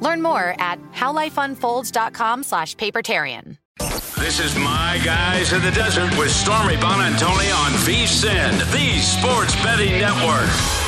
Learn more at howlifeunfolds.com slash papertarian. This is My Guys in the Desert with Stormy Buonantony on VSIN, the Sports Betting Network.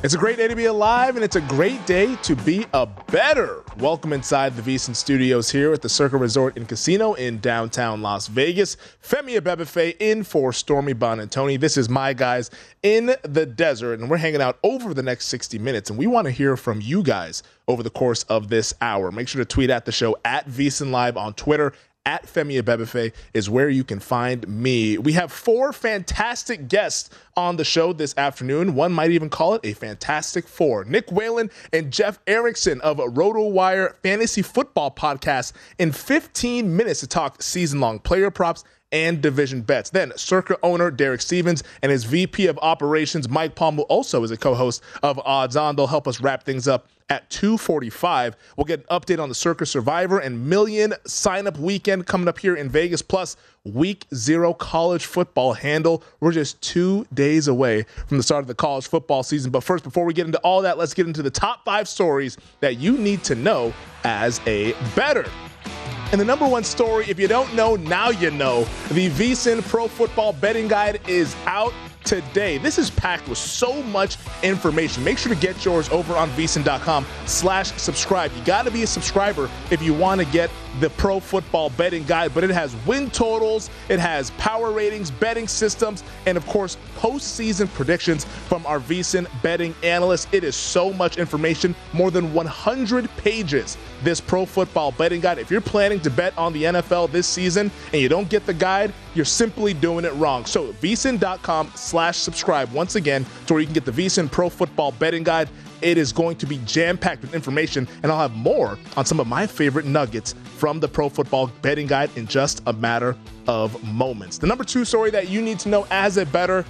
It's a great day to be alive, and it's a great day to be a better. Welcome inside the VSIN Studios here at the Circa Resort and Casino in downtown Las Vegas. Femi Abebefe in for Stormy Buonantony. This is my guys in the desert, and we're hanging out over the next 60 minutes, and we want to hear from you guys over the course of this hour. Make sure to tweet at the show at VSIN Live on Twitter at Femi Abebefe is where you can find me. We have four fantastic guests on the show this afternoon. One might even call it a fantastic four. Nick Whalen and Jeff Erickson of RotoWire Fantasy Football Podcast in 15 minutes to talk season long player props and division bets. Then Circa owner Derek Stevens and his VP of operations Mike Palm, who also is a co-host of Odds On, they'll help us wrap things up at 2:45. We'll get an update on the Circa Survivor and Million sign up weekend coming up here in Vegas. Plus, Week Zero college football handle. We're just two days away from the start of the college football season. But first, before we get into all that, let's get into the top five stories that you need to know as a better. And the number one story, if you don't know, now you know. The VSIN Pro Football Betting Guide is out today. This is packed with so much information. Make sure to get yours over on vsin.com slash subscribe. You got to be a subscriber if you want to get the pro football betting guide, but it has win totals, it has power ratings, betting systems, and of course, postseason predictions from our VSIN betting analysts. It is so much information, more than 100 pages. This pro football betting guide. If you're planning to bet on the NFL this season and you don't get the guide, you're simply doing it wrong. So, vsin.com slash subscribe once again to where you can get the VSIN Pro Football Betting Guide. It is going to be jam packed with information, and I'll have more on some of my favorite nuggets from the Pro Football Betting Guide in just a matter of moments. The number two story that you need to know as a better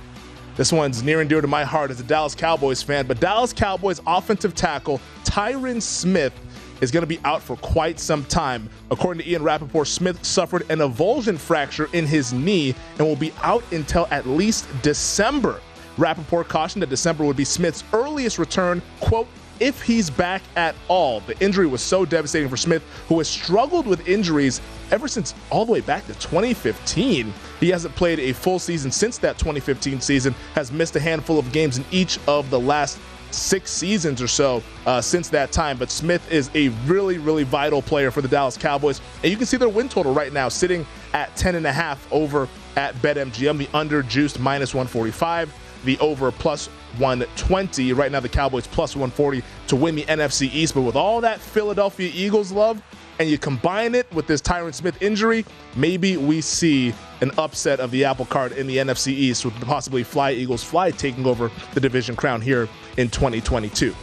this one's near and dear to my heart as a Dallas Cowboys fan, but Dallas Cowboys offensive tackle Tyron Smith is going to be out for quite some time. According to Ian Rapoport, Smith suffered an avulsion fracture in his knee and will be out until at least December. Rapoport cautioned that December would be Smith's earliest return, quote, if he's back at all. The injury was so devastating for Smith, who has struggled with injuries ever since all the way back to 2015. He hasn't played a full season since that 2015 season, has missed a handful of games in each of the last six seasons or so uh, since that time. But Smith is a really, really vital player for the Dallas Cowboys. And you can see their win total right now sitting at 10.5 over at BetMGM. The under juiced minus 145, the over plus 120. Right now, the Cowboys plus 140 to win the NFC East. But with all that Philadelphia Eagles love, and you combine it with this Tyron Smith injury, maybe we see an upset of the apple cart in the NFC East with possibly Fly Eagles Fly taking over the division crown here in 2022.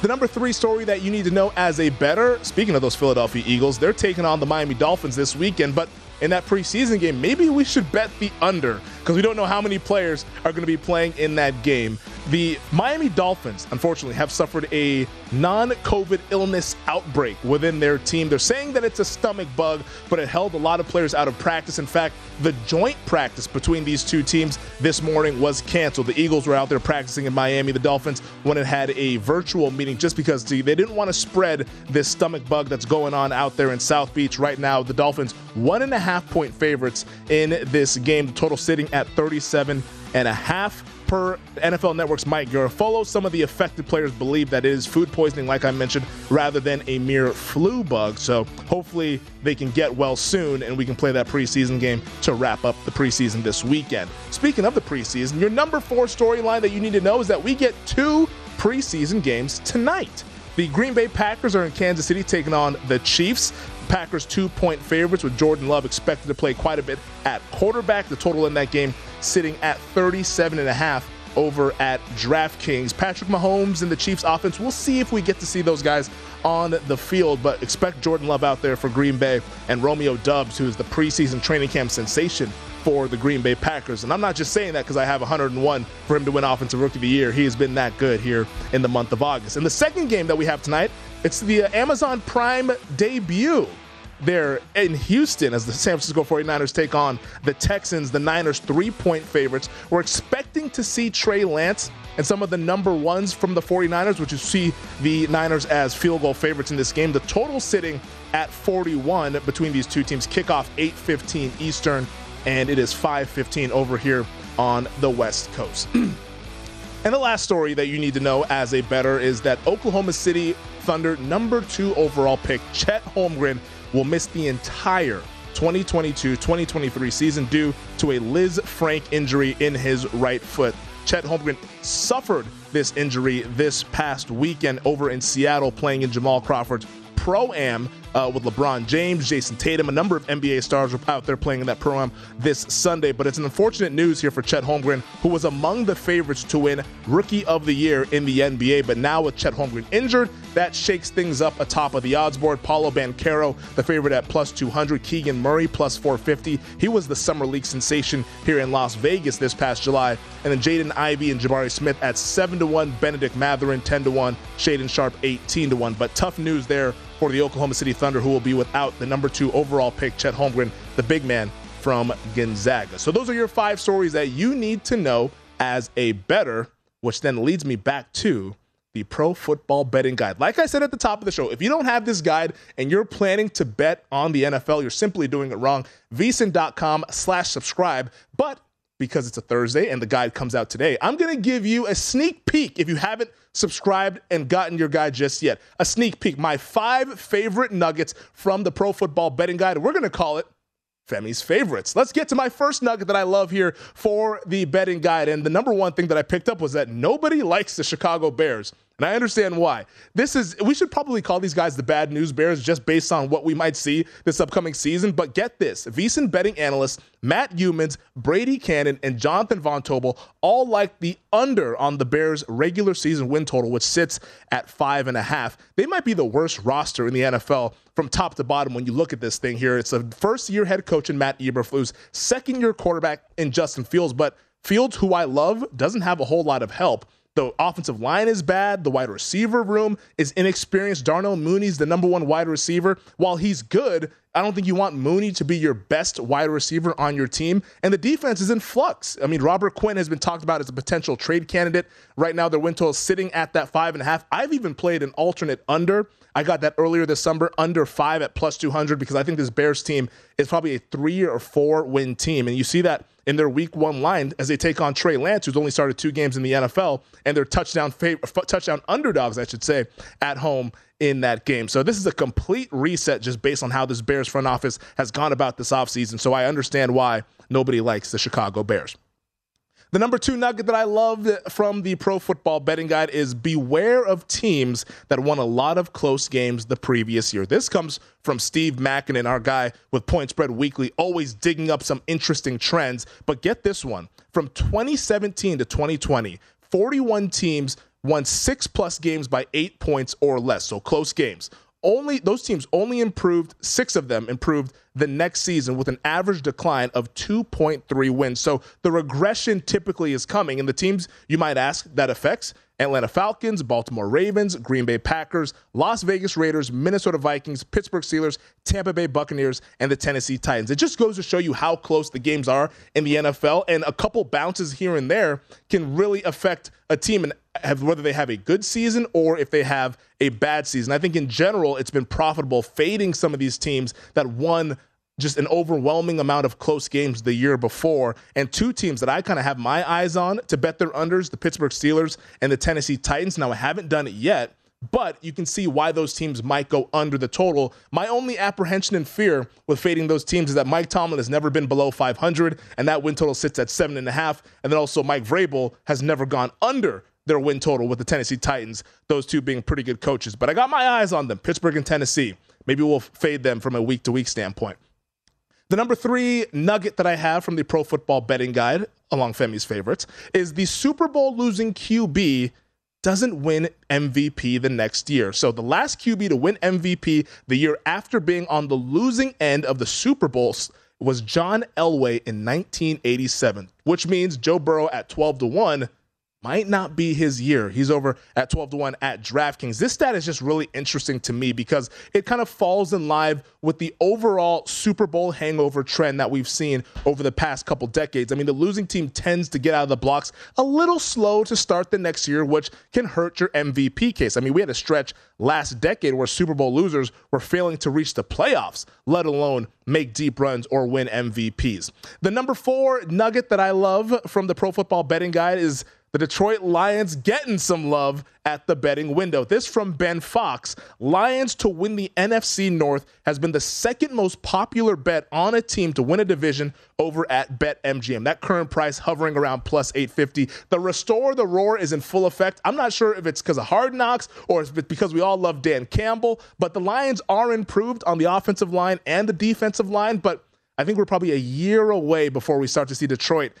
The number three story that you need to know as a better, speaking of those Philadelphia Eagles, they're taking on the Miami Dolphins this weekend, but in that preseason game, maybe we should bet the under because we don't know how many players are going to be playing in that game. The Miami Dolphins, unfortunately, have suffered a non COVID illness outbreak within their team. They're saying that it's a stomach bug, but it held a lot of players out of practice. In fact, the joint practice between these two teams this morning was canceled. The Eagles were out there practicing in Miami. The Dolphins went and had a virtual meeting just because they didn't want to spread this stomach bug that's going on out there in South Beach right now. The Dolphins, one and a half point favorites in this game, the total sitting at 37 and a half per NFL Network's Mike Garafolo, some of the affected players believe that it is food poisoning, like I mentioned, rather than a mere flu bug. So hopefully they can get well soon and we can play that preseason game to wrap up the preseason this weekend. Speaking of the preseason, your number four storyline that you need to know is that we get two preseason games tonight. The Green Bay Packers are in Kansas City taking on the Chiefs. Packers two point favorites with Jordan Love expected to play quite a bit at quarterback. The total in that game sitting at 37 and a half over at DraftKings. Patrick Mahomes and the Chiefs offense, we'll see if we get to see those guys on the field, but expect Jordan Love out there for Green Bay and Romeo Doubs, who is the preseason training camp sensation for the Green Bay Packers. And I'm not just saying that because I have 101 for him to win Offensive Rookie of the Year. He has been that good here in the month of August. And the second game that we have tonight, it's the uh, Amazon Prime debut there in Houston as the San Francisco 49ers take on the Texans, the Niners three point favorites. We're expecting to see Trey Lance and some of the number ones from the 49ers, which you see the Niners as field goal favorites in this game. The total sitting at 41 between these two teams. Kickoff 8:15 Eastern, and it is 5:15 over here on the West Coast. and the last story that you need to know as a better is that Oklahoma City Thunder number two overall pick Chet Holmgren will miss the entire 2022 2023 season due to a Liz Lisfranc injury in his right foot. Chet Holmgren suffered this injury this past weekend over in Seattle playing in Jamal Crawford's Pro Am uh, with LeBron James, Jayson Tatum, a number of NBA stars were out there playing in that Pro Am this Sunday. But it's an unfortunate news here for Chet Holmgren, who was among the favorites to win Rookie of the Year in the NBA. But now with Chet Holmgren injured, that shakes things up atop of the odds board. Paolo Banchero, the favorite at plus 200. Keegan Murray, plus 450. He was the Summer League sensation here in Las Vegas this past July. And then Jaden Ivey and Jabari Smith at 7 to 1. Bennedict Mathurin 10 to 1. Shaedon Sharpe 18 to 1. But tough news there for the Oklahoma City Thunder, who will be without the number two overall pick, Chet Holmgren, the big man from Gonzaga. So those are your five stories that you need to know as a better, which then leads me back to the pro football betting guide. Like I said at the top of the show, if you don't have this guide and you're planning to bet on the NFL, you're simply doing it wrong. VSIN.com slash subscribe. But because it's a Thursday and the guide comes out today, I'm going to give you a sneak peek if you haven't subscribed and gotten your guide just yet. A sneak peek, my five favorite nuggets from the Pro Football Betting Guide. We're going to call it Femi's favorites. Let's get to my first nugget that I love here for the betting guide. And the number one thing that I picked up was that nobody likes the Chicago Bears. And I understand why. This is, we should probably call these guys the bad news bears just based on what we might see this upcoming season. But get this VSIN betting analysts Matt Youmans, Brady Kannon, and Jonathan Von Tobel all like the under on the Bears' regular season win total, which sits at five and a half. They might be the worst roster in the NFL from top to bottom when you look at this thing here. It's a first year head coach in Matt Eberflus, second year quarterback in Justin Fields, but Fields, who I love, doesn't have a whole lot of help. The offensive line is bad. The wide receiver room is inexperienced. Darnell Mooney's the number one wide receiver. While he's good, I don't think you want Mooney to be your best wide receiver on your team. And the defense is in flux. I mean, Robert Quinn has been talked about as a potential trade candidate. Right now, their win total is sitting at that five and a half. I've even played an alternate under. I got that earlier this summer, under five at plus 200, because I think this Bears team is probably a three or four win team. And you see that in their week one line as they take on Trey Lance, who's only started two games in the NFL, and their touchdown touchdown underdogs, I should say, at home in that game. So this is a complete reset just based on how this Bears front office has gone about this offseason. So I understand why nobody likes the Chicago Bears. The number two nugget that I loved from the Pro Football Betting Guide is beware of teams that won a lot of close games the previous year. This comes from Steve Makinen, our guy with Point Spread Weekly, always digging up some interesting trends. But get this one from 2017 to 2020, 41 teams won six plus games by eight points or less, so close games. Only those teams only improved six of them improved the next season with an average decline of 2.3 wins. So the regression typically is coming and the teams you might ask that affects atlanta falcons baltimore ravens green bay packers las vegas raiders minnesota vikings pittsburgh steelers tampa bay buccaneers and the tennessee titans it just goes to show you how close the games are in the nfl and a couple bounces here and there can really affect a team and have whether they have a good season or if they have a bad season. I think in general it's been profitable fading some of these teams that won just an overwhelming amount of close games the year before. And two teams that I kind of have my eyes on to bet their unders, the Pittsburgh Steelers and the Tennessee Titans. Now I haven't done it yet, but you can see why those teams might go under the total. My only apprehension and fear with fading those teams is that Mike Tomlin has never been below 500, and that win total sits at seven and a half. And then also Mike Vrabel has never gone under their win total with the Tennessee Titans, those two being pretty good coaches. But I got my eyes on them, Pittsburgh and Tennessee. Maybe we'll fade them from a week to week standpoint. The number three nugget that I have from the Pro Football Betting Guide, along Femi's favorites, is the Super Bowl losing QB doesn't win MVP the next year. So the last QB to win MVP the year after being on the losing end of the Super Bowls was John Elway in 1987, which means Joe Burrow at 12 to 1 might not be his year. He's over at 12 to 1 at DraftKings. This stat is just really interesting to me because it kind of falls in line with the overall Super Bowl hangover trend that we've seen over the past couple decades. I mean, the losing team tends to get out of the blocks a little slow to start the next year, which can hurt your MVP case. I mean, we had a stretch last decade where Super Bowl losers were failing to reach the playoffs, let alone make deep runs or win MVPs. The number four nugget that I love from the Pro Football Betting Guide is the Detroit Lions getting some love at the betting window. This from Ben Fox. Lions to win the NFC North has been the second most popular bet on a team to win a division over at BetMGM. That current price hovering around plus 850. The restore the roar is in full effect. I'm not sure if it's because of hard knocks or if it's because we all love Dan Campbell, but the Lions are improved on the offensive line and the defensive line, but I think we're probably a year away before we start to see Detroit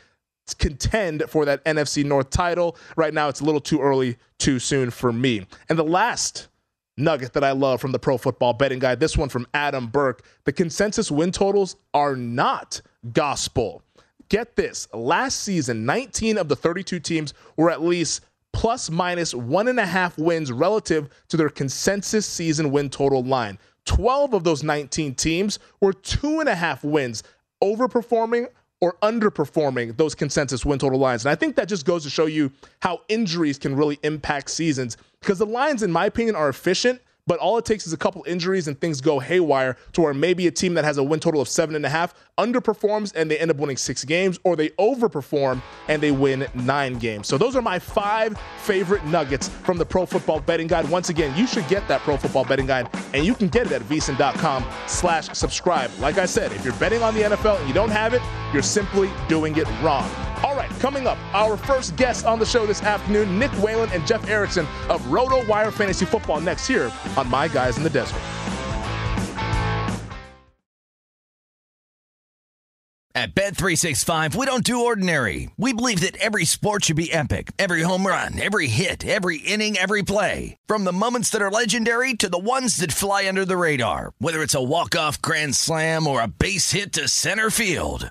contend for that NFC North title. Right now, it's a little too early, too soon for me. And the last nugget that I love from the Pro Football Betting Guide, this one from Adam Burke. The consensus win totals are not gospel. Get this last season, 19 of the 32 teams were at least plus minus one and a half wins relative to their consensus season win total line. 12 of those 19 teams were two and a half wins, overperforming or underperforming those consensus win total lines. And I think that just goes to show you how injuries can really impact seasons because the lines, in my opinion, are efficient but all it takes is a couple injuries and things go haywire to where maybe a team that has a win total of seven and a half underperforms and they end up winning six games, or they overperform and they win nine games. So those are my five favorite nuggets from the Pro Football Betting Guide. Once again, you should get that Pro Football Betting Guide, and you can get it at vsin.com slash subscribe. Like I said, if you're betting on the NFL and you don't have it, you're simply doing it wrong. Coming up, our first guest on the show this afternoon, Nick Whalen and Jeff Erickson of RotoWire Fantasy Football next here on My Guys in the Desert. At Bet365, we don't do ordinary. We believe that every sport should be epic. Every home run, every hit, every inning, every play. From the moments that are legendary to the ones that fly under the radar. Whether it's a walk-off grand slam or a base hit to center field.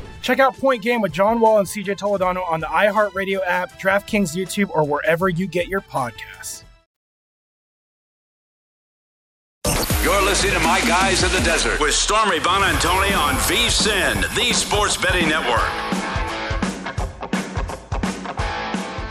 Check out Point Game with John Wall and CJ Toledano on the iHeartRadio app, DraftKings YouTube, or wherever you get your podcasts. You're listening to My Guys in the Desert with Stormy Buonantony on VSIN, the Sports Betting Network.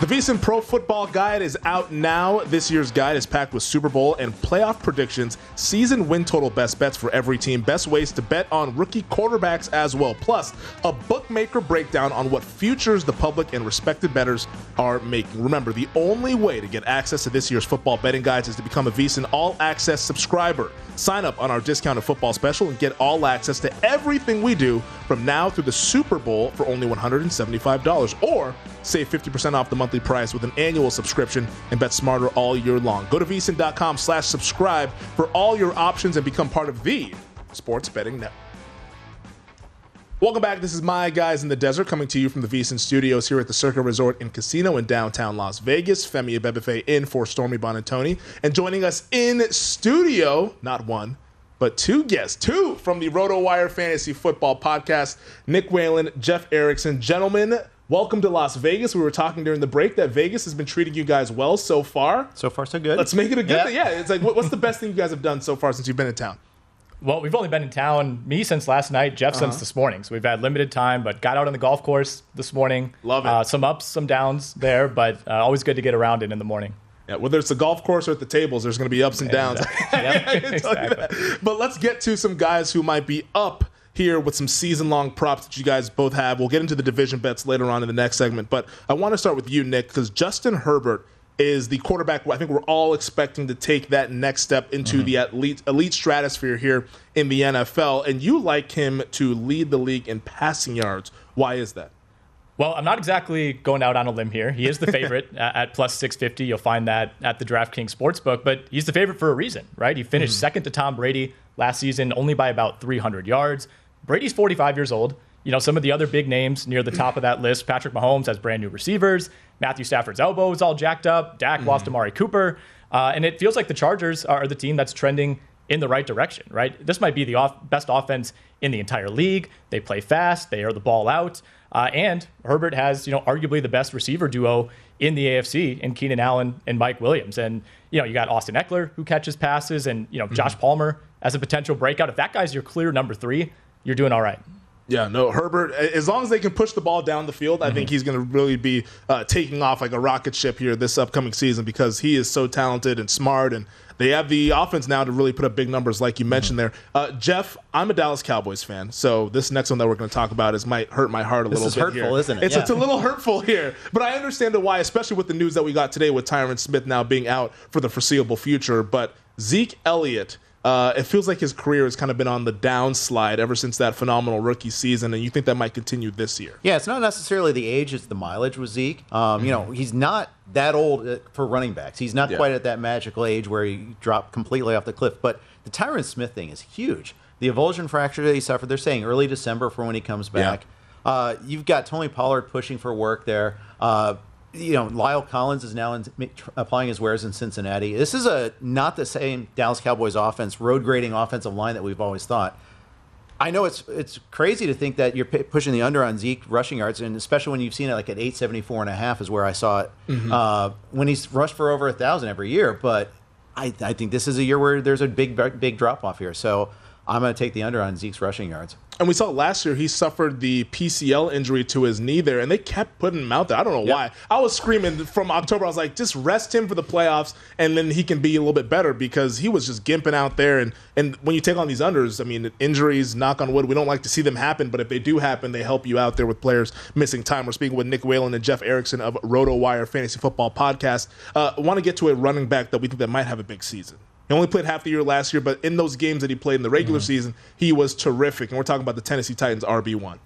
The VSiN Pro Football Guide is out now. This year's guide is packed with Super Bowl and playoff predictions, season win total best bets for every team, best ways to bet on rookie quarterbacks as well, plus a bookmaker breakdown on what futures the public and respected bettors are making. Remember, the only way to get access to this year's football betting guides is to become a VSiN All Access subscriber. Sign up on our discounted football special and get all access to everything we do from now through the Super Bowl for only $175 or save 50% off the monthly price with an annual subscription and bet smarter all year long. Go to vsin.com slash subscribe for all your options and become part of the Sports Betting Network. Welcome back. This is My Guys in the Desert coming to you from the VSiN studios here at the Circa Resort and Casino in downtown Las Vegas. Femi Abebefe in for Stormy Buonantony. And joining us in studio, not one, but two guests, two from the RotoWire Fantasy Football Podcast, Nick Whalen, Jeff Erickson. Gentlemen, welcome to Las Vegas. We were talking during the break that Vegas has been treating you guys well so far. So far, so good. Let's make it a good Yeah. thing. Yeah, it's like, what's the best thing you guys have done so far since you've been in town? Well, we've only been in town, me since last night, Jeff since Uh-huh. this morning. So we've had limited time, but got out on the golf course this morning. Love it. Uh, some ups, some downs there, but uh, always good to get around it in the morning. Yeah, whether it's the golf course or at the tables, there's going to be ups and downs. Yep, I can tell you that. But let's get to some guys who might be up here with some season long props that you guys both have. We'll get into the division bets later on in the next segment. But I want to start with you, Nick, because Justin Herbert is the quarterback I think we're all expecting to take that next step into Mm-hmm. the elite elite stratosphere here in the NFL. And you like him to lead the league in passing yards. Why is that? Well, I'm not exactly going out on a limb here. He is the favorite at, plus 650. You'll find that at the DraftKings Sportsbook, but he's the favorite for a reason, right? He finished second to Tom Brady last season, only by about 300 yards. Brady's 45 years old. You know, some of the other big names near the top of that list Patrick Mahomes has brand new receivers. Matthew Stafford's elbow is all jacked up. Dak lost Amari Cooper. Uh, and it feels like the Chargers are the team that's trending in the right direction, right? This might be the off- best offense in the entire league. They play fast, they air the ball out. Uh, and Herbert has, you know, arguably the best receiver duo in the AFC in Keenan Allen and Mike Williams. And, you know, you got Austin Ekeler who catches passes and, you know, Josh Palmer as a potential breakout. If that guy's your clear number three, you're doing all right. Yeah, no, Herbert, as long as they can push the ball down the field, I think he's going to really be uh, taking off like a rocket ship here this upcoming season because he is so talented and smart. And they have the offense now to really put up big numbers, like you mentioned there. Uh, Jeff, I'm a Dallas Cowboys fan. So this next one that we're going to talk about is might hurt my heart a This little is bit hurtful, here. isn't it? It's, Yeah. it's a little hurtful here. But I understand why, especially with the news that we got today with Tyron Smith now being out for the foreseeable future. But Zeke Elliott. Uh, it feels like his career has kind of been on the downslide ever since that phenomenal rookie season, and you think that might continue this year. Yeah, it's not necessarily the age; it's the mileage with Zeke. Um, You know, he's not that old uh, for running backs. He's not Yeah. quite at that magical age where he dropped completely off the cliff. But the Tyron Smith thing is huge. The avulsion fracture that he suffered, they're saying early December for when he comes back. Uh, you've got Tony Pollard pushing for work there. Uh, you know, La'el Collins is now in, applying his wares in Cincinnati. This is a not the same Dallas Cowboys offense, road grading offensive line that we've always thought. I know it's it's crazy to think that you're p- pushing the under on Zeke rushing yards, and especially when you've seen it like at 874 and a half is where I saw it Mhm. uh, when he's rushed for over a thousand every year. But I, I think this is a year where there's a big big drop off here. So I'm going to take the under on Zeke's rushing yards. And we saw last year he suffered the PCL injury to his knee there, and they kept putting him out there. I don't know Yep. why. I was screaming from October. I was like, just rest him for the playoffs, and then he can be a little bit better because he was just gimping out there. And and when you take on these unders, I mean, injuries, knock on wood, we don't like to see them happen, but if they do happen, they help you out there with players missing time. We're speaking with Nick Whalen and Jeff Erickson of RotoWire Fantasy Football Podcast. Uh, want to get to a running back that we think that might have a big season. He only played half the year last year, but in those games that he played in the regular mm-hmm. season, he was terrific. And we're talking about the Tennessee Titans RB1.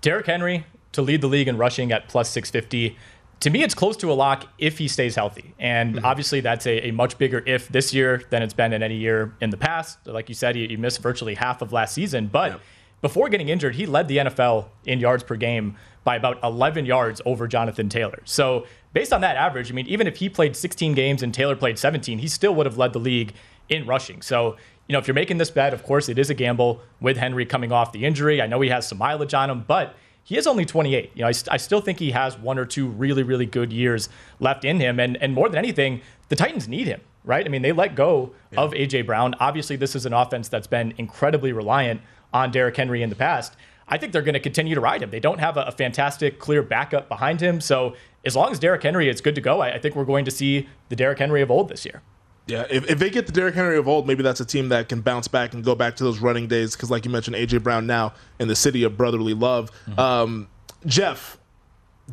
Derrick Henry to lead the league in rushing at plus 650. To me, it's close to a lock if he stays healthy. And mm-hmm. obviously, that's a, a much bigger if this year than it's been in any year in the past. Like you said, he, he missed virtually half of last season. But before getting injured, he led the NFL in yards per game by about 11 yards over Jonathan Taylor. So, based on that average, I mean, even if he played 16 games and Taylor played 17, he still would have led the league in rushing. So, you know, if you're making this bet, of course, it is a gamble with Henry coming off the injury. I know he has some mileage on him, but he is only 28. You know, I, st- I still think he has one or two really, really good years left in him. And, and more than anything, the Titans need him, right? I mean, they let go of A.J. Brown. Obviously, this is an offense that's been incredibly reliant on Derrick Henry in the past. I think they're going to continue to ride him. They don't have a, a fantastic, clear backup behind him. So as long as Derrick Henry is good to go, I, I think we're going to see the Derrick Henry of old this year. Yeah, if, if they get the Derrick Henry of old, maybe that's a team that can bounce back and go back to those running days. Because, like you mentioned, AJ Brown now in the city of brotherly love. Um, Jeff,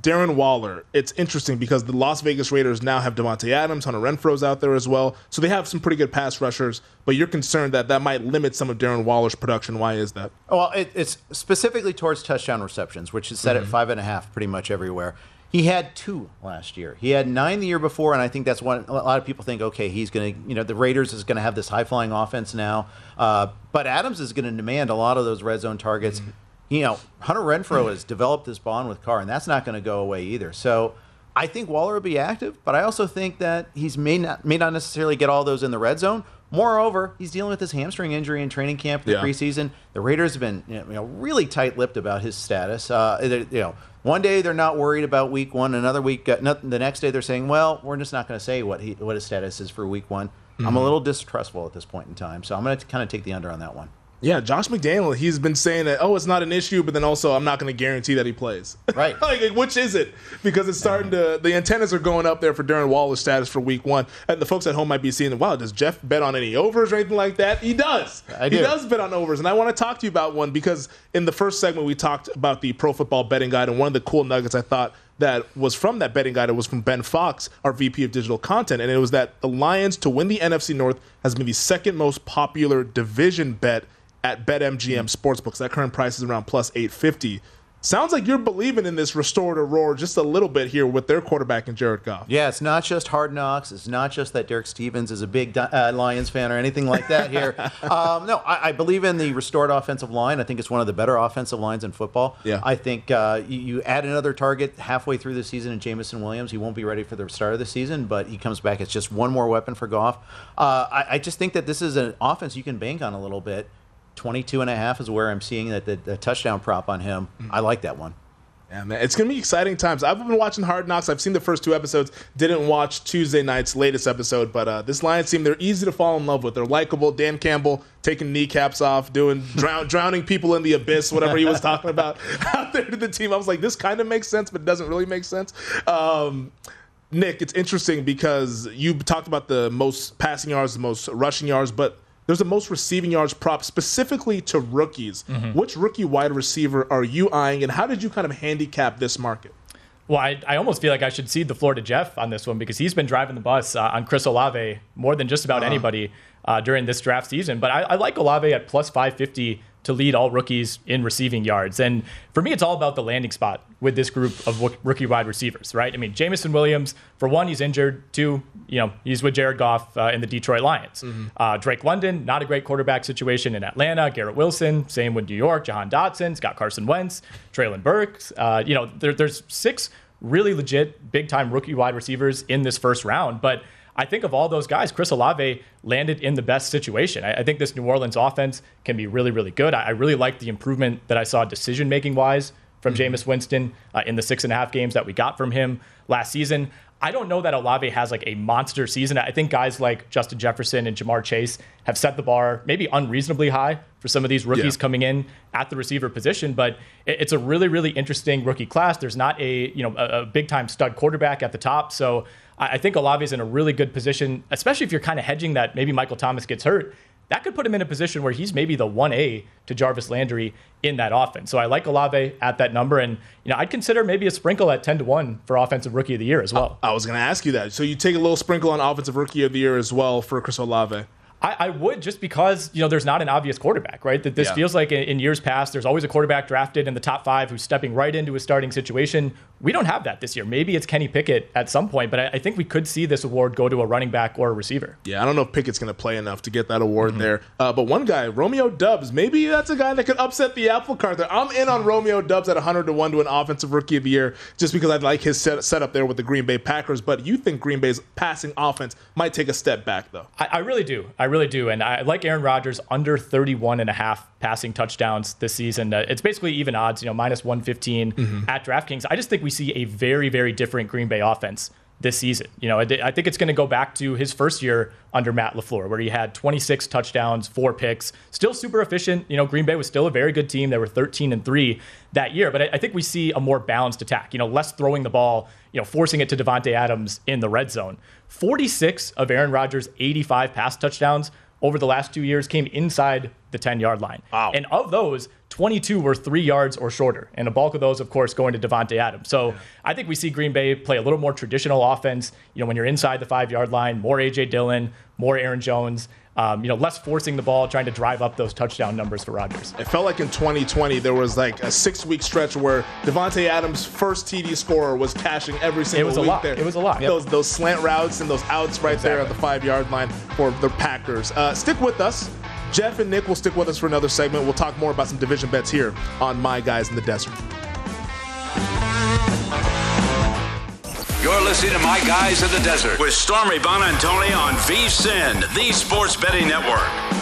Darren Waller. It's interesting because the Las Vegas Raiders now have Davante Adams, Hunter Renfrow's out there as well, so they have some pretty good pass rushers. But you're concerned that that might limit some of Darren Waller's production. Why is that? Well, it, it's specifically towards touchdown receptions, which is set at Mhm. five and a half pretty much everywhere. He had two last year. He had nine the year before, and I think that's one. A lot of people think, okay, he's going to, you know, the Raiders is going to have this high flying offense now. Uh, but Adams is going to demand a lot of those red zone targets. You know, Hunter Renfrow has developed this bond with Carr, and that's not going to go away either. So I think Waller will be active, but I also think that he's may not may not necessarily get all those in the red zone. Moreover, he's dealing with his hamstring injury in training camp, the Yeah. preseason. The Raiders have been you know really tight-lipped about his status. Uh, you know, one day they're not worried about week one, another week, uh, not, the next day they're saying, "Well, we're just not going to say what he what his status is for week one." I'm a Mhm. little distrustful at this point in time, so I'm going to kind of take the under on that one. Yeah, Josh McDaniel, he's been saying that, oh, it's not an issue, but then also I'm not going to guarantee that he plays. Right. like, which is it? Because it's starting to, the antennas are going up there for Darren Waller's status for week one. And the folks at home might be seeing, wow, does Jeff bet on any overs or anything like that? He does. I He does bet on overs. And I want to talk to you about one because in the first segment, we talked about the pro football betting guide. And one of the cool nuggets I thought that was from that betting guide. It was from Ben Fox, our VP of digital content, and it was that the Lions to win the NFC North has been the second most popular division bet at BetMGM Sportsbooks. That current price is around plus 850. Sounds like you're believing in this restore to roar just a little bit here with their quarterback and Jared Goff. Yeah, it's not just hard knocks. It's not just that Derek Stevens is a big uh, Lions fan or anything like that here. um, no, I, I believe in the restored offensive line. I think it's one of the better offensive lines in football. Yeah. I think uh, you, you add another target halfway through the season in Jameson Williams. He won't be ready for the start of the season, but he comes back. It's just one more weapon for Goff. Uh, I, I just think that this is an offense you can bank on a little bit. 22 and a half is where I'm seeing that the, the touchdown prop on him. I like that one. Yeah, man, it's gonna be exciting times. I've been watching Hard Knocks. I've seen the first two episodes. Didn't watch Tuesday night's latest episode, but uh, this Lions team, they're easy to fall in love with. They're likable. Dan Campbell taking kneecaps off, doing drown, drowning people in the abyss, whatever he was talking about out there to the team. I was like, this kind of makes sense, but it doesn't really make sense. Um, Nick, it's interesting because you talked about the most passing yards, the most rushing yards, but there's the most receiving yards prop specifically to rookies. Which rookie wide receiver are you eyeing, and how did you kind of handicap this market? Well, I, I almost feel like I should cede the floor to Jeff on this one because he's been driving the bus uh, on Chris Olave more than just about Uh-huh. anybody uh, during this draft season. But I, I like Olave at plus 550 to lead all rookies in receiving yards. And for me, it's all about the landing spot with this group of rookie wide receivers, right? I mean, Jameson Williams, for one, he's injured. Two, you know, he's with Jared Goff uh, in the Detroit Lions. Uh, Drake London, not a great quarterback situation in Atlanta. Garrett Wilson, same with New York. Jahan Dotson, Scott Carson Wentz, Treylon Burks. Uh, you know, there, there's six really legit, big time rookie wide receivers in this first round. But I think of all those guys, Chris Olave landed in the best situation. I, I think this New Orleans offense can be really, really good. I, I really like the improvement that I saw decision making wise from mm-hmm. Jameis Winston uh, in the six and a half games that we got from him last season. I don't know that Olave has like a monster season. I think guys like Justin Jefferson and Ja'Marr Chase have set the bar maybe unreasonably high for some of these rookies yeah. coming in at the receiver position. But it's a really, really interesting rookie class. There's not a you know a, a big time stud quarterback at the top, so I think Olave is in a really good position, especially if you're kind of hedging that maybe Michael Thomas gets hurt. That could put him in a position where he's maybe the 1A to Jarvis Landry in that offense. So I like Olave at that number. And, you know, I'd consider maybe a sprinkle at 10 to 1 for Offensive Rookie of the Year as well. I, I was going to ask you that. So you take a little sprinkle on Offensive Rookie of the Year as well for Chris Olave. I, I, would just because you know there's not an obvious quarterback, right? That this yeah. feels like in, in, years past, there's always a quarterback drafted in the top five who's stepping right into a starting situation. We don't have that this year. Maybe it's Kenny Pickett at some point, but I, I think we could see this award go to a running back or a receiver. Yeah, I don't know if Pickett's going to play enough to get that award mm-hmm. there. Uh, but one guy, Romeo Doubs, maybe that's a guy that could upset the apple cart there. I'm in on Romeo Doubs at 100 to one to an offensive rookie of the year, just because I like his set, setup there with the Green Bay Packers. But you think Green Bay's passing offense might take a step back, though? I, I really do. I really do, and I like like Aaron Rodgers under 31 and a half passing touchdowns this season. Uh, it's basically even odds, you know, minus 115 mm-hmm. at DraftKings. I just think we see a very, very different Green Bay offense this season. You know, I, I think it's going to go back to his first year under Matt LaFleur, where he had 26 touchdowns, four picks, still super efficient. You know, Green Bay was still a very good team. They were 13 and three that year, but I, I think we see a more balanced attack. You know, less throwing the ball, you know, forcing it to Davante Adams in the red zone. 46 of Aaron Rodgers' 85 pass touchdowns over the last two years came inside the 10 yard line. Wow. And of those, 22 were three yards or shorter. And a bulk of those, of course, going to Davante Adams. So yeah. I think we see Green Bay play a little more traditional offense. You know, when you're inside the five yard line, more A.J. Dillon, more Aaron Jones. Um, you know, less forcing the ball, trying to drive up those touchdown numbers for Rodgers. It felt like in 2020 there was like a six-week stretch where Davante Adams' first TD scorer was cashing every single it was a week lot. there. It was a lot. Yep. Those those slant routes and those outs right exactly. there at the five-yard line for the Packers. Uh, stick with us. Jeff and Nick will stick with us for another segment. We'll talk more about some division bets here on My Guys in the Desert. You're listening to My Guys in the Desert with Stormy Buonantony on VSIN, the Sports Betting Network.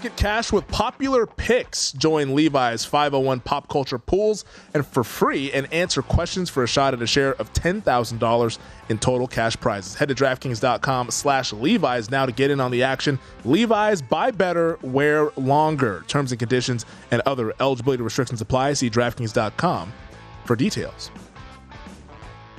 Pocket cash with popular picks. Join Levi's 501 Pop Culture Pools and for free and answer questions for a shot at a share of $10,000 in total cash prizes. Head to DraftKings.com slash Levi's now to get in on the action. Levi's, buy better, wear longer. Terms and conditions and other eligibility restrictions apply. See DraftKings.com for details.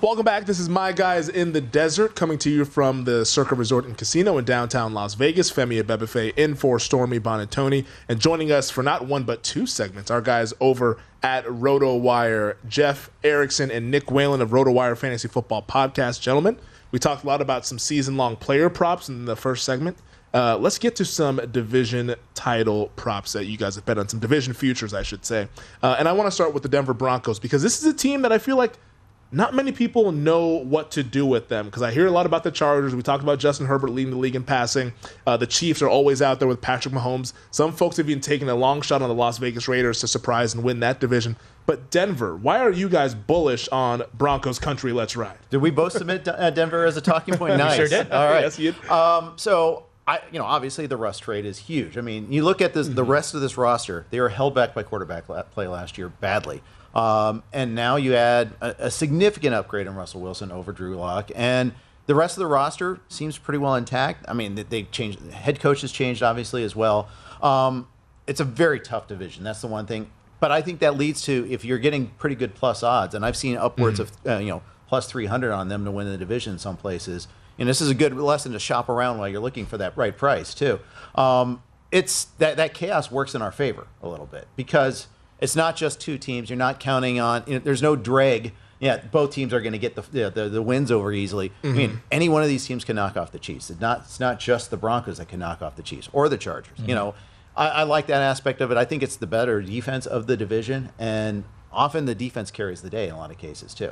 Welcome back. This is My Guys in the Desert coming to you from the Circa Resort and Casino in downtown Las Vegas. Femi Abebefe in for Stormy Buonantony. And joining us for not one but two segments, our guys over at RotoWire, Jeff Erickson and Nick Whalen of RotoWire Fantasy Football Podcast. Gentlemen, we talked a lot about some season long player props in the first segment. Uh, let's get to some division title props that you guys have bet on, some division futures, I should say. Uh, and I want to start with the Denver Broncos because this is a team that I feel like – not many people know what to do with them because I hear a lot about the Chargers. We talked about Justin Herbert leading the league in passing. Uh, the Chiefs are always out there with Patrick Mahomes. Some folks have even taken a long shot on the Las Vegas Raiders to surprise and win that division. But Denver, why are you guys bullish on Broncos country? Let's ride. Did we both submit uh, Denver as a talking point? nice. sure did. All right. yes, you um, so I, you know, obviously the Russ trade is huge. I mean, you look at this, mm-hmm. the rest of this roster; they were held back by quarterback play last year badly. Um, and now you add a, a, significant upgrade in Russell Wilson over Drew Lock, and the rest of the roster seems pretty well intact. I mean, they changed. Head coach has changed obviously as well. Um, it's a very tough division. That's the one thing. But I think that leads to if you're getting pretty good plus odds, and I've seen upwards mm-hmm. of uh, you know plus 300 on them to win the division in some places. And this is a good lesson to shop around while you're looking for that right price too. Um, it's that that chaos works in our favor a little bit because it's not just two teams. You're not counting on. You know, there's no drag. Yeah, both teams are going to get the, the, the wins over easily. Mm-hmm. I mean, mm-hmm. any one of these teams can knock off the Chiefs. It's not it's not just the Broncos that can knock off the Chiefs or the Chargers. Mm-hmm. You know, I, I like that aspect of it. I think it's the better defense of the division, and often the defense carries the day in a lot of cases too.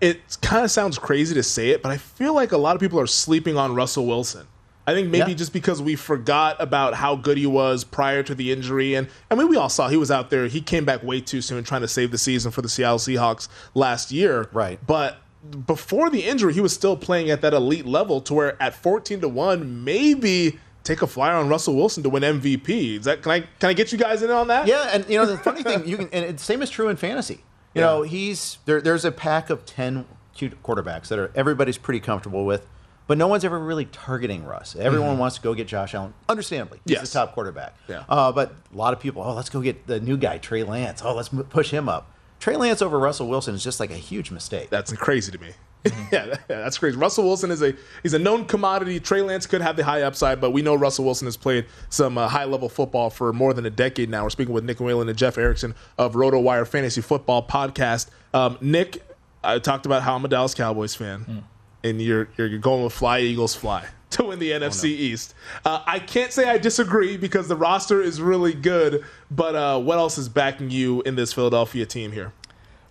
It kind of sounds crazy to say it, but I feel like a lot of people are sleeping on Russell Wilson. I think maybe Yeah. just because we forgot about how good he was prior to the injury, and I mean, we all saw he was out there. He came back way too soon, trying to save the season for the Seattle Seahawks last year. Right. But before the injury, he was still playing at that elite level, to where at fourteen to one, maybe take a flyer on Russell Wilson to win MVP. Is that can I can I get you guys in on that? Yeah, and you know the funny thing, you can, and the same is true in fantasy. You know, he's there. There's a pack of ten cute quarterbacks that are everybody's pretty comfortable with, but no one's ever really targeting Russ. Everyone Mhm. wants to go get Josh Allen, understandably. He's Yes. the top quarterback. Yeah. Uh, but a lot of people, oh, let's go get the new guy, Trey Lance. Oh, let's push him up. Trey Lance over Russell Wilson is just like a huge mistake. That's crazy to me. yeah, that- yeah, that's crazy. Russell Wilson is a he's a known commodity. Trey Lance could have the high upside, but we know Russell Wilson has played some uh, high level football for more than a decade now. We're speaking with Nick Whalen and Jeff Erickson of RotoWire Fantasy Football Podcast. Um, Nick, I talked about how I'm a Dallas Cowboys fan, and you're, you're going with Fly Eagles Fly to win the NFC East. Uh, I can't say I disagree because the roster is really good, but uh, what else is backing you in this Philadelphia team here?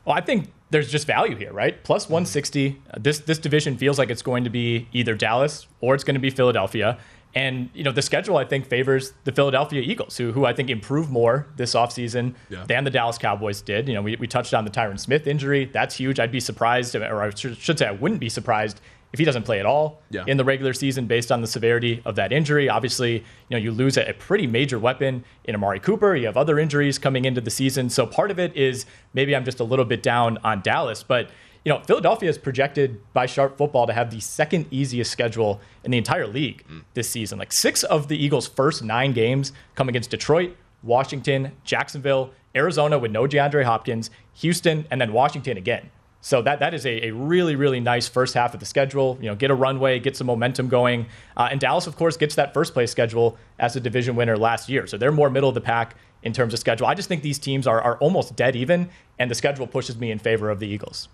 Well, I think there's just value here, right? Plus 160. Uh, This this division feels like it's going to be either Dallas or it's going to be Philadelphia. And you know the schedule I think favors the Philadelphia Eagles, who who I think improved more this offseason Yeah. than the Dallas Cowboys did. You know, we, we touched on the Tyron Smith injury. That's huge. I'd be surprised, or I should say I wouldn't be surprised if he doesn't play at all Yeah. in the regular season based on the severity of that injury. Obviously, you know, you lose a, a pretty major weapon in Amari Cooper. You have other injuries coming into the season. So part of it is maybe I'm just a little bit down on Dallas, but you know, Philadelphia is projected by Sharp Football to have the second easiest schedule in the entire league this season. Like six of the Eagles' first nine games come against Detroit, Washington, Jacksonville, Arizona with no DeAndre Hopkins, Houston, and then Washington again. So that that is a, a really really nice first half of the schedule. You know, get a runway, get some momentum going, uh, and Dallas of course gets that first place schedule as a division winner last year. So they're more middle of the pack in terms of schedule. I just think these teams are are almost dead even, and the schedule pushes me in favor of the Eagles.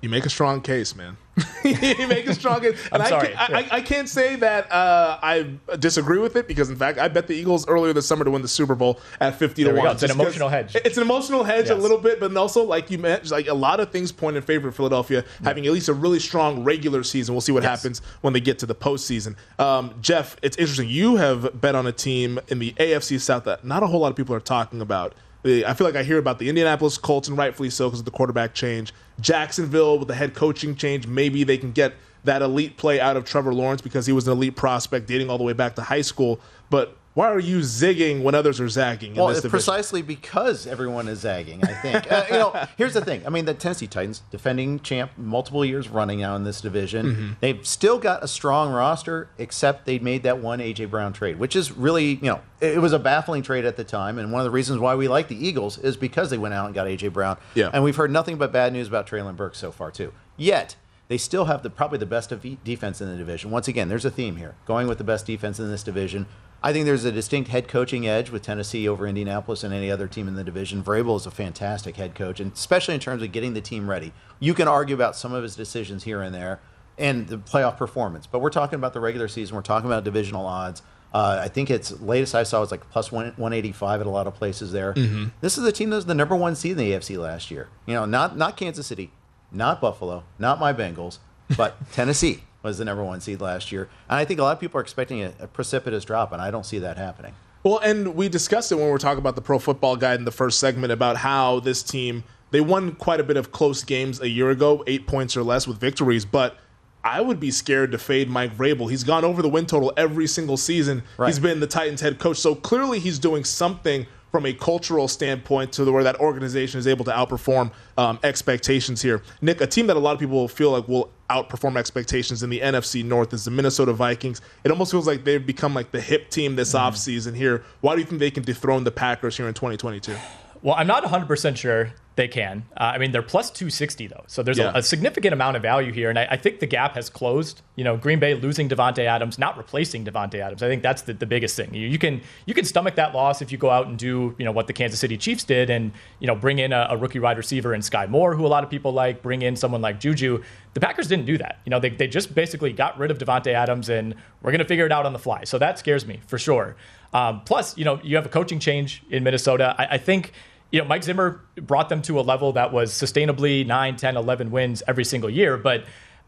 You make a strong case, man. you make a strong case. I'm And sorry. I, can't, I, I- I can't say that uh, I disagree with it because, in fact, I bet the Eagles earlier this summer to win the Super Bowl at fifty There to one. It's an emotional hedge. It's an emotional hedge a little bit, but also, like you mentioned, like a lot of things point in favor of Philadelphia having at least a really strong regular season. We'll see what happens when they get to the postseason. Um, Jeff, it's interesting. You have bet on a team in the AFC South that not a whole lot of people are talking about. I feel like I hear about the Indianapolis Colts, and rightfully so because of the quarterback change. Jacksonville with the head coaching change, maybe they can get that elite play out of Trevor Lawrence because he was an elite prospect dating all the way back to high school. But why are you zigging when others are zagging in Well, this it's precisely because everyone is zagging. I think. uh, you know, here's the thing. I mean, the Tennessee Titans, defending champ, multiple years running now in this division, Mhm. they've still got a strong roster, except they made that one AJ Brown trade, which is really, you know, it, was a baffling trade at the time. And one of the reasons why we like the Eagles is because they went out and got AJ Brown. Yeah. And we've heard nothing but bad news about Treylon Burks so far too. Yet. They still have the probably the best of defense in the division. Once again, there's a theme here. Going with the best defense in this division. I think there's a distinct head coaching edge with Tennessee over Indianapolis and any other team in the division. Vrabel is a fantastic head coach, and especially in terms of getting the team ready. You can argue about some of his decisions here and there and the playoff performance, but we're talking about the regular season. We're talking about divisional odds. Uh, I think it's latest I saw was like plus one, 185 at a lot of places there. Mhm. This is a team that was the number one seed in the AFC last year. You know, not not Kansas City, not Buffalo, not my Bengals, but Tennessee was the number one seed last year. And I think a lot of people are expecting a, a precipitous drop, and I don't see that happening. Well, and we discussed it when we were talking about the Pro Football Guide in the first segment about how this team they won quite a bit of close games a year ago, eight points or less with victories, but. I would be scared to fade Mike Vrabel. He's gone over the win total every single season. Right. He's been the Titans head coach. So clearly he's doing something from a cultural standpoint to where that organization is able to outperform um, expectations here. Nick, a team that a lot of people feel like will outperform expectations in the NFC North is the Minnesota Vikings. It almost feels like they've become like the hip team this mm-hmm. offseason here. Why do you think they can dethrone the Packers here in 2022? Well, I'm not 100% sure they can. Uh, I mean, they're plus 260, though. So there's Yeah. a, a significant amount of value here. And I, I think the gap has closed. You know, Green Bay losing Davante Adams, not replacing Davante Adams. I think that's the, the biggest thing. You, you can you can stomach that loss if you go out and do, you know, what the Kansas City Chiefs did and, you know, bring in a, a rookie wide receiver in Skyy Moore, who a lot of people like, bring in someone like Juju. The Packers didn't do that. You know, they, they just basically got rid of Davante Adams and we're going to figure it out on the fly. So that scares me for sure. Um, plus, you know, you have a coaching change in Minnesota. I, I think you know, Mike Zimmer brought them to a level that was sustainably 9, 10, 11 wins every single year. But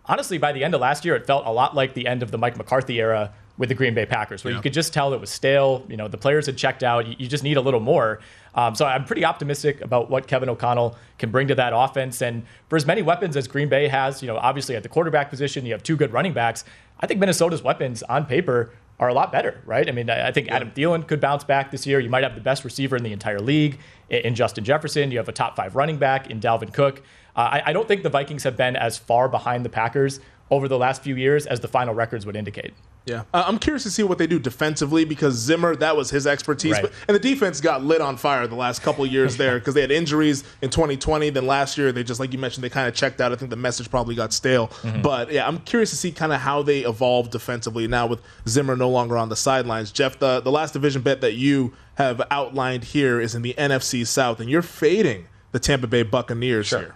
honestly, by the end of last year, it felt a lot like the end of the Mike McCarthy era with the Green Bay Packers, where yeah. you could just tell it was stale. You know, the players had checked out. You, you just need a little more. Um, so I'm pretty optimistic about what Kevin O'Connell can bring to that offense. And for as many weapons as Green Bay has, you know, obviously at the quarterback position, you have two good running backs. I think Minnesota's weapons on paper are a lot better, right? I mean, I think yeah. Adam Thielen could bounce back this year. You might have the best receiver in the entire league in Justin Jefferson. You have a top five running back in Dalvin Cook. Uh, I, I don't think the Vikings have been as far behind the Packers over the last few years as the final records would indicate. Yeah, uh, I'm curious to see what they do defensively because Zimmer that was his expertise, right. but, and the defense got lit on fire the last couple years there because they had injuries in 2020. Then last year they just like you mentioned they kind of checked out. I think the message probably got stale. Mm-hmm. But yeah, I'm curious to see kind of how they evolve defensively now with Zimmer no longer on the sidelines. Jeff, the the last division bet that you have outlined here is in the NFC South, and you're fading the Tampa Bay Buccaneers sure. here.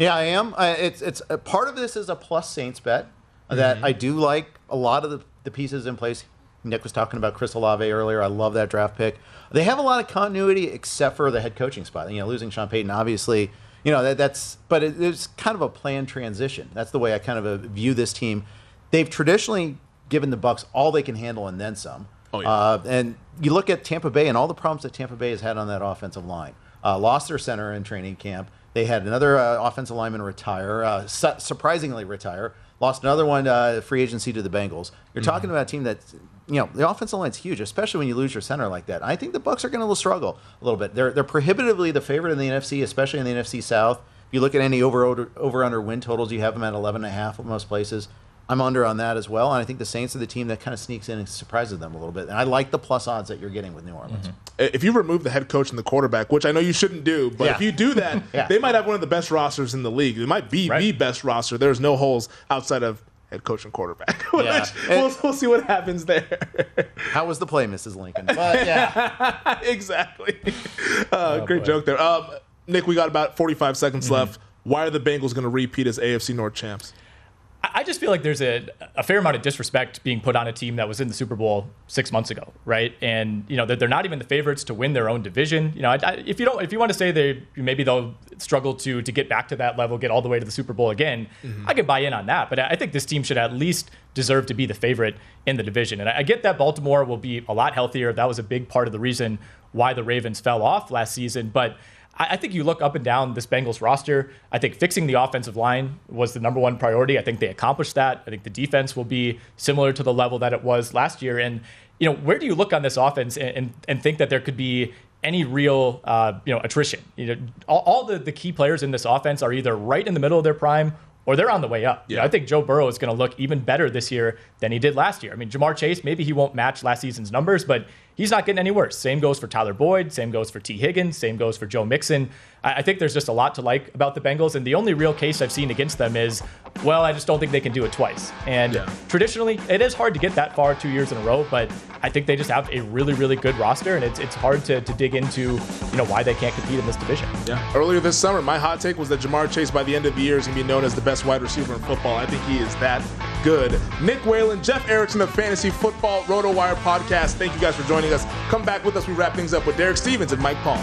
Yeah, I am. Uh, it's it's uh, part of this is a plus Saints bet that mm-hmm. I do like a lot of the, the pieces in place. Nick was talking about Chris Olave earlier. I love that draft pick. They have a lot of continuity except for the head coaching spot. You know, losing Sean Payton, obviously, you know, that, that's, but it, it's kind of a planned transition. That's the way I kind of uh, view this team. They've traditionally given the Bucks all they can handle and then some. Oh, yeah. Uh, and you look at Tampa Bay and all the problems that Tampa Bay has had on that offensive line. Uh, lost their center in training camp. They had another uh, offensive lineman retire, uh, su- surprisingly retire. Lost another one uh, free agency to the Bengals. You're mm-hmm. talking about a team that, you know, the offensive line's huge, especially when you lose your center like that. I think the Bucks are going to struggle a little bit. They're they're prohibitively the favorite in the NFC, especially in the NFC South. If you look at any over over, over under win totals, you have them at 11 and a half at most places. I'm under on that as well, and I think the Saints are the team that kind of sneaks in and surprises them a little bit. And I like the plus odds that you're getting with New Orleans. Mm-hmm. If you remove the head coach and the quarterback, which I know you shouldn't do, but yeah. if you do that, yeah. they might have one of the best rosters in the league. It might be right. the best roster. There's no holes outside of head coach and quarterback. yeah. we'll, we'll, see what happens there. How was the play, Mrs. Lincoln? But yeah, exactly. Uh, oh, great boy. joke there. Um, Nick, we got about 45 seconds mm-hmm. left. Why are the Bengals going to repeat as AFC North champs? I just feel like there's a, a fair amount of disrespect being put on a team that was in the Super Bowl six months ago, right? And you know they're, they're not even the favorites to win their own division. You know, I, I, if you don't, if you want to say they maybe they'll struggle to to get back to that level, get all the way to the Super Bowl again, mm-hmm. I can buy in on that. But I think this team should at least deserve to be the favorite in the division. And I, I get that Baltimore will be a lot healthier. That was a big part of the reason why the Ravens fell off last season, but I, think you look up and down this Bengals roster. I think fixing the offensive line was the number one priority. I think they accomplished that. I think the defense will be similar to the level that it was last year. And you know, where do you look on this offense and, and, and think that there could be any real uh, you know attrition? You know, all, all the, the key players in this offense are either right in the middle of their prime or they're on the way up. Yeah. You know, I think Joe Burrow is going to look even better this year than he did last year. I mean, Ja'Marr Chase, maybe he won't match last season's numbers, but he's not getting any worse. Same goes for Tyler Boyd. Same goes for Tee Higgins. Same goes for Joe Mixon. I, I think there's just a lot to like about the Bengals. And the only real case I've seen against them is, well, I just don't think they can do it twice. And yeah. traditionally, it is hard to get that far two years in a row, but I think they just have a really, really good roster. And it's, it's hard to, to dig into, you know, why they can't compete in this division. Yeah. Earlier this summer, my hot take was that Ja'Marr Chase by the end of the year is going to be known as the best wide receiver in football. I think he is that good. Nick Whalen, Jeff Erickson of Fantasy Football RotoWire Podcast. Thank you guys for joining us. Come back with us. We wrap things up with Derek Stevens and Mike Palm.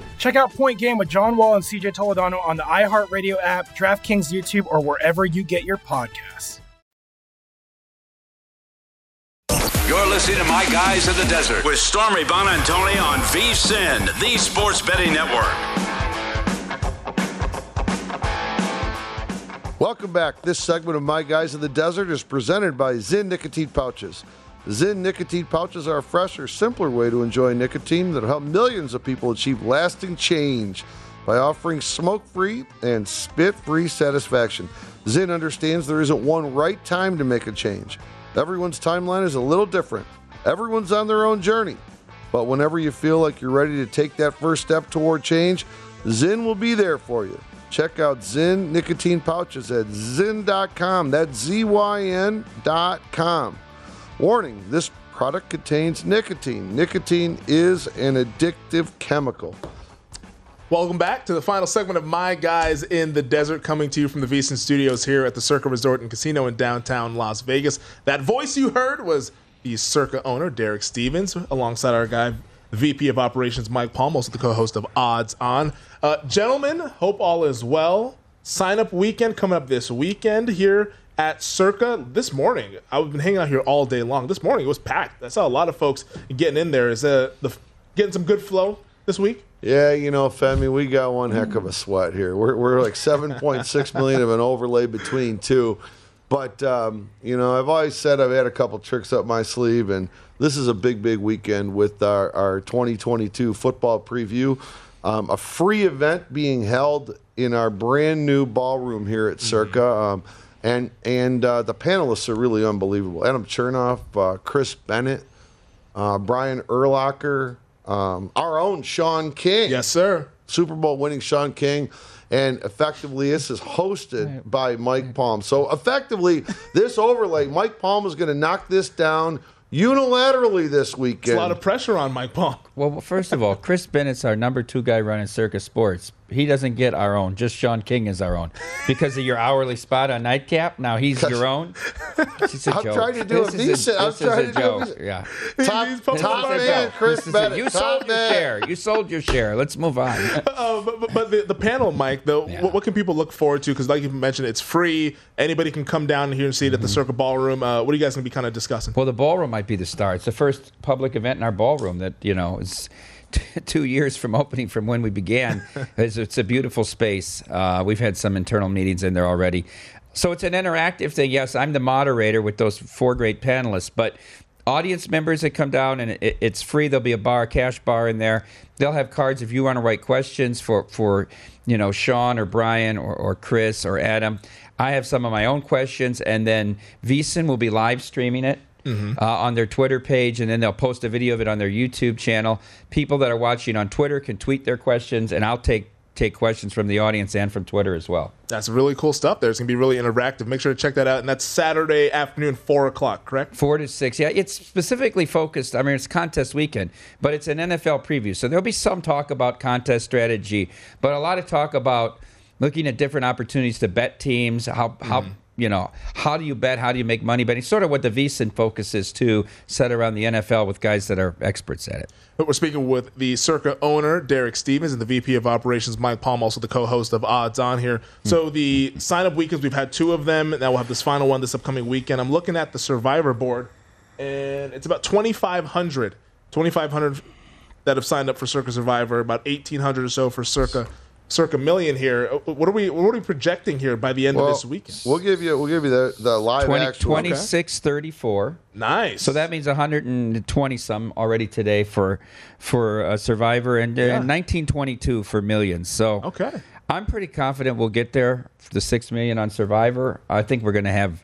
Check out Point Game with John Wall and CJ Toledano on the iHeartRadio app, DraftKings YouTube, or wherever you get your podcasts. You're listening to My Guys in the Desert with Stormy Buonantony on VSIN, the Sports Betting Network. Welcome back. This segment of My Guys in the Desert is presented by Zyn Nicotine Pouches. Zyn Nicotine Pouches are a fresher, simpler way to enjoy nicotine that will help millions of people achieve lasting change by offering smoke free and spit free satisfaction. Zyn understands there isn't one right time to make a change. Everyone's timeline is a little different, everyone's on their own journey. But whenever you feel like you're ready to take that first step toward change, Zyn will be there for you. Check out Zyn nicotine pouches at zyn.com. That's Z Y N.com. Warning this product contains nicotine. Nicotine is an addictive chemical. Welcome back to the final segment of My Guys in the Desert, coming to you from the VSiN Studios here at the Circa Resort and Casino in downtown Las Vegas. That voice you heard was the Circa owner, Derek Stevens, alongside our guy, VP of Operations, Mike Palm, also the co-host of Odds On. Uh, gentlemen, hope all is well. Sign up weekend coming up this weekend here at Circa. This morning, I've been hanging out here all day long. This morning it was packed. I saw a lot of folks getting in there. Is uh, the getting some good flow this week? Yeah, you know, Femi, we got one heck of a sweat here. We're, we're like 7.6 million of an overlay between two. But, um, you know, I've always said I've had a couple tricks up my sleeve, and this is a big, big weekend with our, our 2022 football preview. Um, a free event being held in our brand new ballroom here at Circa. Um, and and uh, the panelists are really unbelievable. Adam Chernoff, uh, Chris Bennett, uh, Brian Erlacher, um, our own Sean King. Yes, sir. Super Bowl winning Sean King. And effectively, this is hosted by Mike Palm. So effectively, this overlay, Mike Palm is going to knock this down unilaterally this It's weekend. a lot of pressure on Mike Palm. Well, first of all, Chris Bennett's our number two guy running Circa Sports. He doesn't get our own. Just Sean King is our own because of your hourly spot on Nightcap. Now he's your own. It's a I'm joke. trying to do This a is decent- I'm this is trying a to do a joke. Yeah. top He's top up This is a man, joke. Chris This is a- Bennett. you top sold your man. share. You sold your share. Let's move on. Uh, but, but, but the, the panel, Mike, though, what, what can people look forward to? Because, like you mentioned, it's free. Anybody can come down here and see it at the Circa Ballroom. Uh, what are you guys going to be kind of discussing? Well, the ballroom might be the star. It's the first public event in our ballroom that you know t- two years from opening from when we began. it's, it's a beautiful space. Uh, we've had some internal meetings in there already, so it's an interactive thing. Yes, I'm the moderator with those four great panelists, but audience members that come down and it, it's free. There'll be a bar, cash bar in there. They'll have cards if you want to write questions for for you know Sean or Brian or, or Chris or Adam. I have some of my own questions, and then VSiN will be live streaming it uh, on their Twitter page, and then they'll post a video of it on their YouTube channel. People that are watching on Twitter can tweet their questions, and I'll take take questions from the audience and from Twitter as well. That's really cool stuff there. It's going to be really interactive. Make sure to check that out. And that's Saturday afternoon, 4 o'clock, correct? Four to six. Yeah, it's specifically focused. I mean, it's contest weekend, but it's an NFL preview. So there'll be some talk about contest strategy, but a lot of talk about looking at different opportunities to bet teams, how, how, Mm-hmm. You know, how do you bet? How do you make money betting? Sort of what the VSiN focus is too, set around the NFL with guys that are experts at it. But we're speaking with the Circa owner, Derek Stevens, and the VP of Operations, Mike Palm, also the co-host of Odds On here. Hmm. So the sign-up weekends, we've had two of them. Now we'll have this final one this upcoming weekend. I'm looking at the Survivor board, and it's about 2,500, 2,500 that have signed up for Circa Survivor, about 1,800 or so for Circa circa million here. Uh, What are we what are we projecting here by the end Well, of this weekend? We'll give you we'll give you the, the live 20, action. 26 34 nice so that means 120 some already today for for uh, survivor and uh, Yeah. 1922 for millions so okay i'm pretty confident we'll get there for the 6 million on survivor i think we're going to have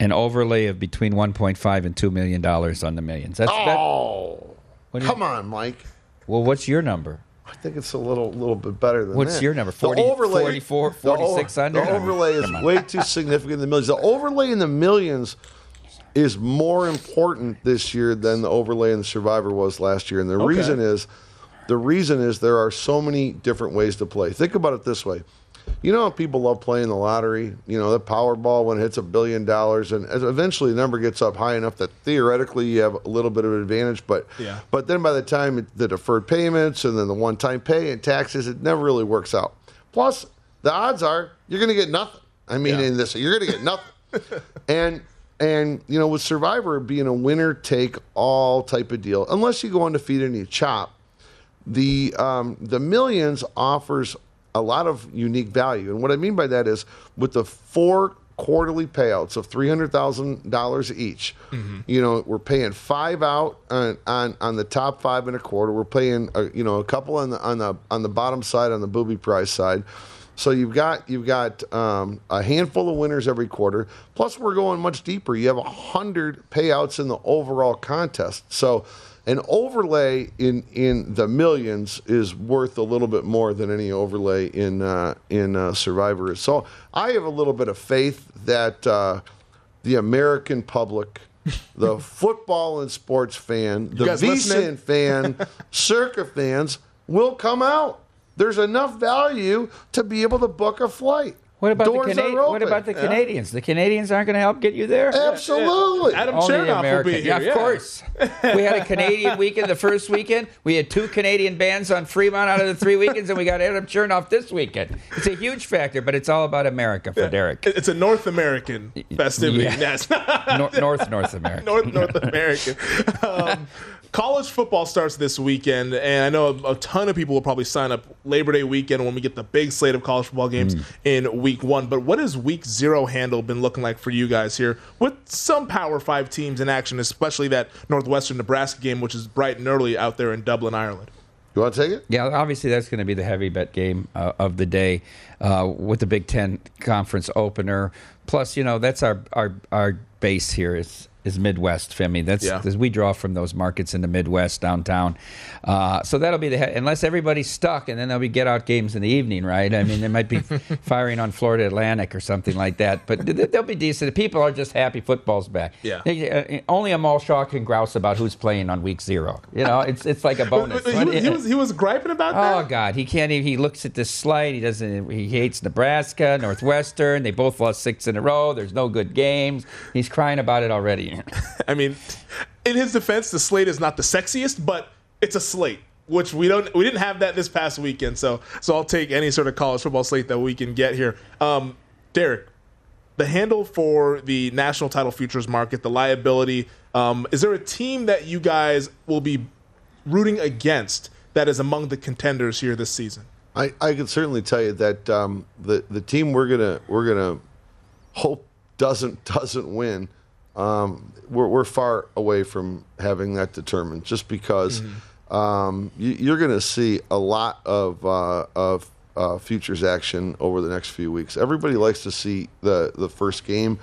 an overlay of between 1.5 and 2 million dollars on the millions that's that, Oh, What do you- come on, Mike. well what's your number I think it's a little little bit better than What's that. your number? The 40 overlay, 44, the o- 4600? The overlay is way too significant in the millions. The overlay in the millions is more important this year than the overlay in the Survivor was last year, and the Okay. reason is the reason is there are so many different ways to play. Think about it this way. You know how people love playing the lottery? You know, the Powerball when it hits a billion dollars, and eventually the number gets up high enough that theoretically you have a little bit of an advantage. But Yeah. but then by the time it, the deferred payments and then the one-time pay and taxes, it never really works out. Plus, the odds are you're going to get nothing. I mean, Yeah. in this, you're going to get nothing. and and you know, with Survivor being a winner take all type of deal, unless you go undefeated and you chop, the um, the millions offers a lot of unique value. And what I mean by that is with the four quarterly payouts of three hundred thousand dollars each. You know, we're paying five out on, on on the top five and a quarter. We're paying uh, you know a couple on the on the on the bottom side on the booby prize side. So you've got you've got um, a handful of winners every quarter. Plus, we're going much deeper. You have a hundred payouts in the overall contest. So an overlay in in the millions is worth a little bit more than any overlay in uh, in uh, Survivor. So I have a little bit of faith that uh, the American public. The football and sports fan, the guys listening? VSiN fan, Circa fans will come out. There's enough value to be able to book a flight. What about Doors the Cana- are what about the Canadians? The Canadians aren't going to help get you there. Absolutely. Adam Only the Chernoff will be here. Yeah, of course. we had a Canadian weekend the first weekend. We had two Canadian bands on Fremont out of the three weekends, and we got Adam Chernoff this weekend. It's a huge factor, but it's all about America for Derek. It's a North American festivity. Yeah. Yes. Nor- North North America. North North American. Um, college football starts this weekend, and I know a, a ton of people will probably sign up Labor Day weekend when we get the big slate of college football games Mm. in week one. But what has week zero handle been looking like for you guys here with some Power Five teams in action, especially that Northwestern Nebraska game, which is bright and early out there in Dublin, Ireland? You want to take it? Yeah, obviously that's going to be the heavy bet game uh, of the day uh, with the Big Ten conference opener. Plus, you know, that's our our our base here is is Midwest, Femi. That's Yeah. as we draw from those markets in the Midwest downtown. Uh, so that'll be the he- unless everybody's stuck, and then there'll be get out games in the evening, right? I mean, they might be firing on Florida Atlantic or something like that, but th- they'll be decent. People are just happy football's back. Yeah. They- uh, only a mall shaw can grouse about who's playing on week zero. You know, it's it's like a bonus. He was, he was, he was griping about that. Oh. God, he can't even. He looks at this slide. He doesn't. He hates Nebraska, Northwestern. They both lost six in a row. There's no good games. He's crying about it already. I mean, in his defense, the slate is not the sexiest, but it's a slate, which we don't we didn't have that this past weekend. So so I'll take any sort of college football slate that we can get here. Um, Derek, the handle for the national title futures market, the liability. Um, is there a team that you guys will be rooting against that is among the contenders here this season? I, I can certainly tell you that um, the the team we're gonna we're gonna hope doesn't doesn't win. Um, we're we're far away from having that determined, just because um, you, you're going to see a lot of uh, of uh, futures action over the next few weeks. Everybody likes to see the the first game,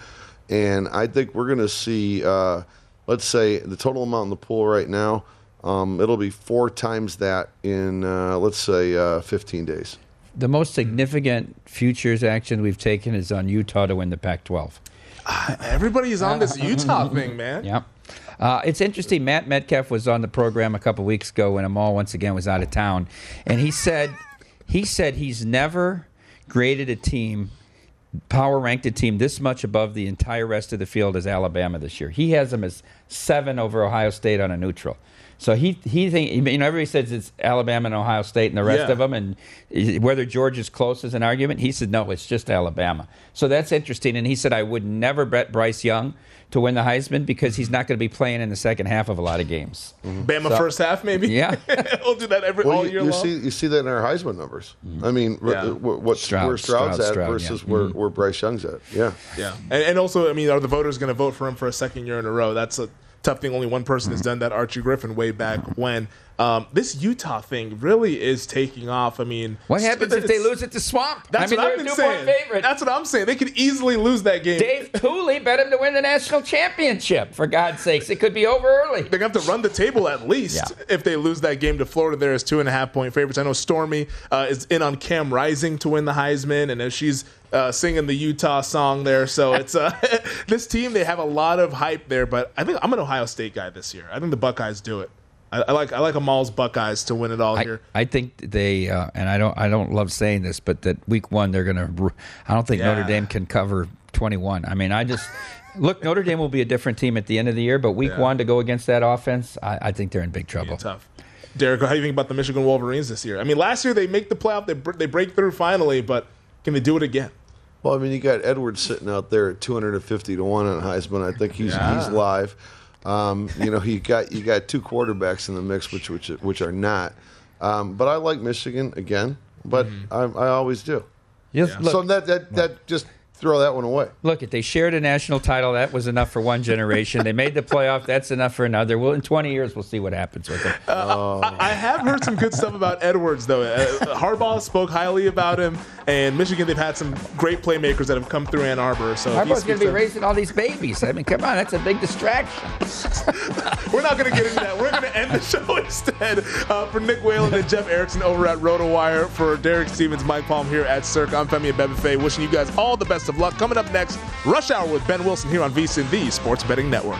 and I think we're going to see. Uh, let's say the total amount in the pool right now. Um, it'll be four times that in uh, let's say uh, 15 days. the most significant futures action we've taken is on Utah to win the Pac-12. Everybody's on this Utah thing, man. Yep. Uh, it's interesting. Matt Metcalf was on the program a couple weeks ago when Amal once again was out of town, and he said he said he's never graded a team power ranked a team this much above the entire rest of the field as Alabama this year. He has them as seven over Ohio State on a neutral. So he he think you know everybody says it's Alabama and Ohio State and the rest Yeah. of them, and whether Georgia's close is an argument. He said no, it's just Alabama. So that's interesting. And he said I would never bet Bryce Young to win the Heisman because he's not going to be playing in the second half of a lot of games. Bama So- first half, maybe. Yeah. we'll do that every Well, all you, year you long. see, you see that in our Heisman numbers. I mean, r- Yeah. w- what Stroud, where Stroud's Stroud, at Stroud, versus yeah. where, Mhm. where Bryce Young's at. Yeah, Yeah, and, and also, I mean, are the voters going to vote for him for a second year in a row? That's a tough thing. Only one person has done that. Archie Griffin, way back when. Um, this Utah thing really is taking off. I mean, What happens if they lose it to Swamp? That's I mean, what i've been saying favorite. that's what i'm saying. They could easily lose that game. Dave Cooley bet him to win the national championship. For God's sakes, it could be over early. They're gonna have to run the table at least Yeah. if they lose that game to Florida. there is two and a half point favorites. I know Stormy uh, is in on Cam Rising to win the Heisman, and as she's uh, singing the Utah song there, so it's uh, this team. They have a lot of hype there, but I think I'm an Ohio State guy this year. I think the Buckeyes do it. I, I like I like Amal's Buckeyes to win it all I, here. I think they, uh, and I don't, I don't love saying this, but that week one they're going to. I don't think Yeah. Notre Dame can cover twenty-one. I mean, I just look. Notre Dame will be a different team at the end of the year, but week Yeah. one to go against that offense, I, I think they're in big trouble. Tough. Derek, how do you think about the Michigan Wolverines this year? I mean, last year they make the playoff, they br- they break through finally, but can they do it again? Well, I mean, you got Edwards sitting out there at 250 to one on Heisman. I think he's Yeah. he's live. Um, you know, you got you got two quarterbacks in the mix, which which which are not. Um, but I like Michigan again, but I, I always do. Yes, So that that that just throw that one away. Look, if they shared a national title, that was enough for one generation. they made the playoff, that's enough for another. Well, in twenty years, we'll see what happens with them. I, I have heard some good stuff about Edwards, though. Uh, Harbaugh spoke highly about him, and Michigan, they've had some great playmakers that have come through Ann Arbor. So Harbaugh's going to be raising all these babies. I mean, come on, that's a big distraction. We're not going to get into that. We're going to end the show instead. Uh, for Nick Whalen and Jeff Erickson over at RotoWire, for Derek Stevens, Mike Palm here at Circa, I'm Femi Abebefe, wishing you guys all the best of luck. Coming up next, Rush Hour with Ben Wilson here on VSIN, the Sports Betting Network.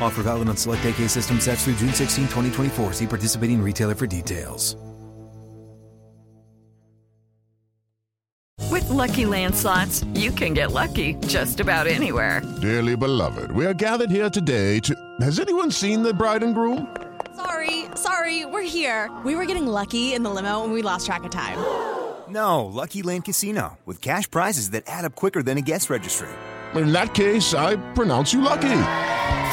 Offer valid on select AK system sets through June 16, 2024. See participating retailer for details. With Lucky Land slots, you can get lucky just about anywhere. Dearly beloved, we are gathered here today to. Has anyone seen the bride and groom? Sorry, sorry, we're here. We were getting lucky in the limo and we lost track of time. No, Lucky Land Casino, with cash prizes that add up quicker than a guest registry. In that case, I pronounce you lucky.